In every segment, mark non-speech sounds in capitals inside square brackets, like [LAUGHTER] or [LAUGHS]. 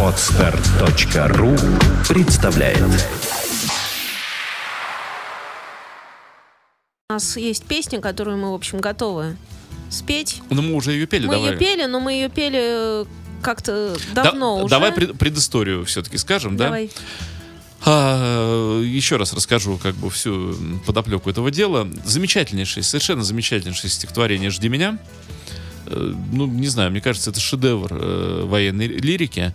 Отстар.ру представляет У нас есть песня, которую мы, в общем, готовы спеть. Ну, мы уже ее пели, мы давай. ее пели, но мы ее пели э, как-то давно Да- уже. Давай пред- предысторию все-таки скажем, да? Давай. А, еще раз расскажу как бы всю подоплеку этого дела. Замечательнейшее, совершенно замечательнейшее стихотворение «Жди меня». Э, Ну, не знаю, мне кажется, это шедевр э, военной лирики.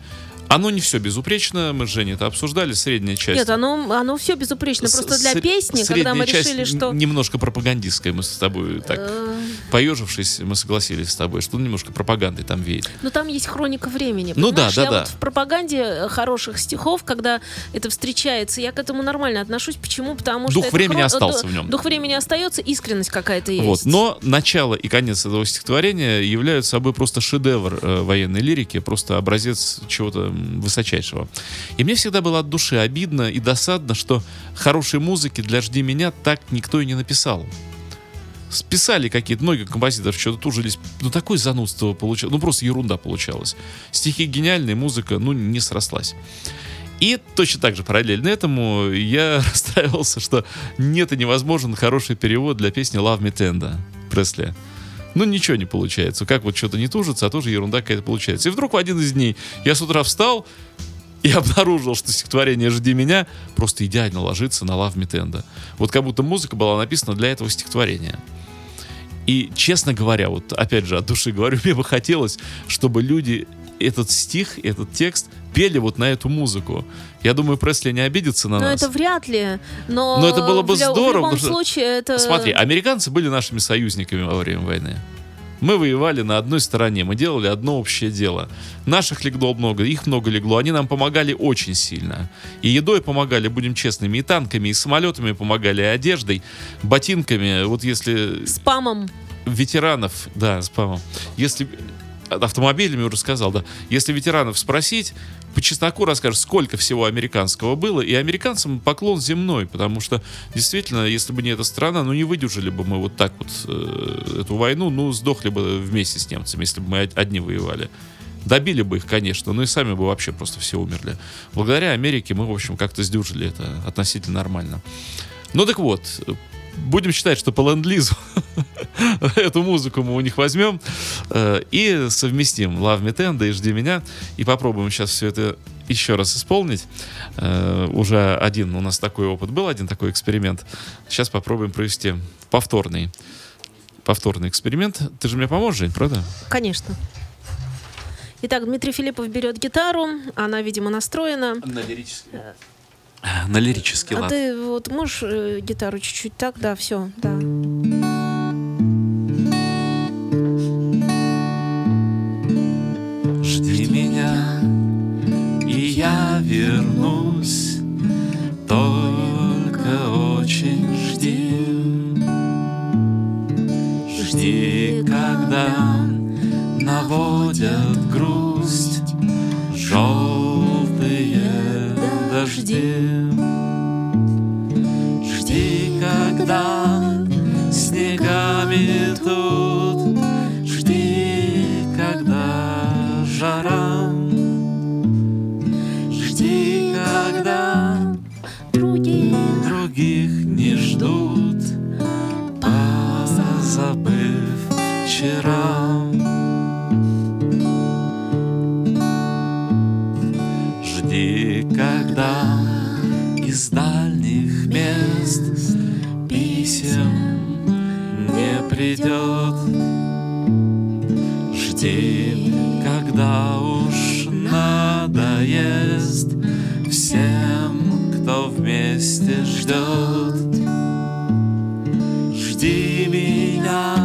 Оно не все безупречно, мы с Женей это обсуждали, средняя часть. Нет, оно, оно все безупречно. Просто для песни, когда мы решили, что... Немножко пропагандистская, мы с тобой так, э, поежившись, мы согласились с тобой, что немножко пропагандой там веет. Ну, там есть хроника времени. Ну да, понимаешь? да, я да. вот в пропаганде э, хороших стихов, когда это встречается, я к этому нормально отношусь. Почему? Потому что... Дух это времени хро- остался в нем. Дух времени остается, искренность какая-то есть. Вот. Но начало и конец этого стихотворения являются собой просто шедевр э, военной лирики, просто образец чего-то высочайшего. И мне всегда было от души обидно и досадно, что хорошей музыки для «Жди меня» так никто и не написал. Списали какие-то, многие композиторы что-то тужились, ну такое занудство получалось, ну просто ерунда получалась. Стихи гениальные, музыка, ну не срослась. И точно так же параллельно этому я [LAUGHS] расстраивался, что нет и невозможен хороший перевод для песни Love Me Tender Пресли. Ну, ничего не получается. Как вот что-то не тужится, а тоже ерунда какая-то получается. И вдруг в один из дней я с утра встал и [LAUGHS] обнаружил, что стихотворение «Жди меня» просто идеально ложится на Love Me Tender. Вот как будто музыка была написана для этого стихотворения. И, честно говоря, вот опять же от души говорю, [LAUGHS] мне бы хотелось, чтобы люди этот стих, этот текст пели вот на эту музыку. Я думаю, Пресли не обидится на Но нас. это вряд ли. Но, Но это было бы лю- здорово, В любом случае, это... Смотри, американцы были нашими союзниками во время войны. Мы воевали на одной стороне, мы делали одно общее дело. Наших легло много, их много легло, они нам помогали очень сильно. И едой помогали, будем честными, и танками, и самолетами помогали, и одеждой, ботинками. Вот если Спамом. ветеранов, да, спамом, если автомобилями уже сказал, да, если ветеранов спросить, по чесноку расскажешь, сколько всего американского было, и американцам поклон земной, потому что действительно, если бы не эта страна, ну не выдержали бы мы вот так вот э, эту войну, ну сдохли бы вместе с немцами, если бы мы од- одни воевали. Добили бы их, конечно, но и сами бы вообще просто все умерли. Благодаря Америке мы, в общем, как-то сдюжили это относительно нормально. Ну так вот, будем считать, что по ленд-лизу [LAUGHS] эту музыку мы у них возьмем э, и совместим Love Me Tender и Жди меня и попробуем сейчас все это еще раз исполнить. Э, уже один у нас такой опыт был, один такой эксперимент. Сейчас попробуем провести повторный повторный эксперимент. Ты же мне поможешь, Жень, правда? Конечно. Итак, Дмитрий Филиппов берет гитару, она, видимо, настроена. На лирический. На лирический А лад. ты вот можешь э, гитару чуть-чуть так? Да, все, да. Жди меня, и я вернусь. Только очень дожди. Жди, когда снегами тут. Жди, когда жара. Жди, когда Другие других не ждут, позабыв вчера. Писем не придет. Жди, когда уж надоест всем, кто вместе ждет. Жди меня,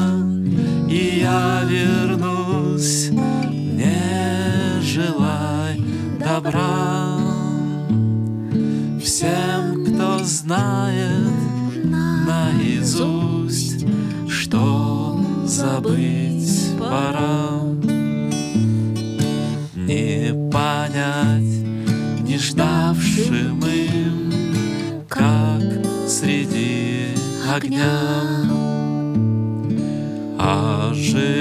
и я вернусь, не желай добра всем, кто знает забыть пора. Не понять, не ждавшим им, как среди огня ожиданием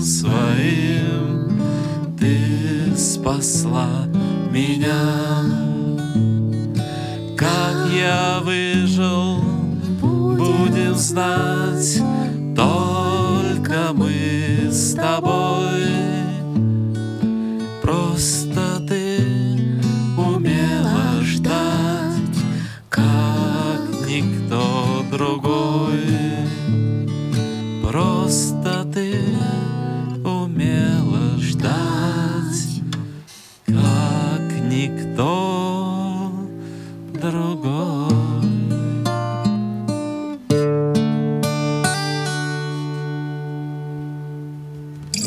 своим ты спасла меня. Как я выжил, будем знать никто другой. Просто ты умела ждать, как никто другой.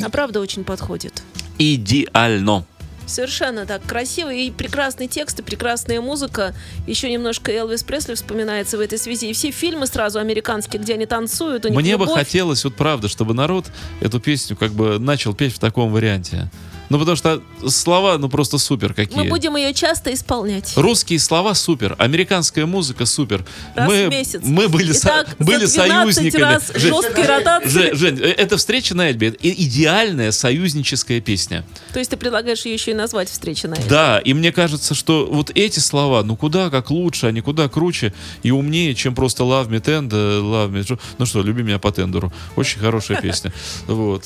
А правда очень подходит. Идеально. Совершенно так красиво и прекрасный текст, и прекрасная музыка. Еще немножко Элвис Пресли вспоминается в этой связи. И все фильмы сразу американские, где они танцуют, Мне бы любовь. хотелось, вот правда, чтобы народ эту песню как бы начал петь в таком варианте. Ну, потому что слова, ну, просто супер какие. Мы будем ее часто исполнять. Русские слова супер, американская музыка супер. Раз мы, в месяц. мы были, со- Итак, за были 12 союзниками. раз Жень, жесткой ротации. Жень, Жень, э, это встреча на Эльбе. Идеальная союзническая песня. То есть ты предлагаешь ее еще и назвать «Встреча на Эльбе». Да, и мне кажется, что вот эти слова, ну куда как лучше, они куда круче и умнее, чем просто Love Me Tender, Love Me... Ну что, люби меня по тендеру. Очень хорошая [LAUGHS] песня. Вот.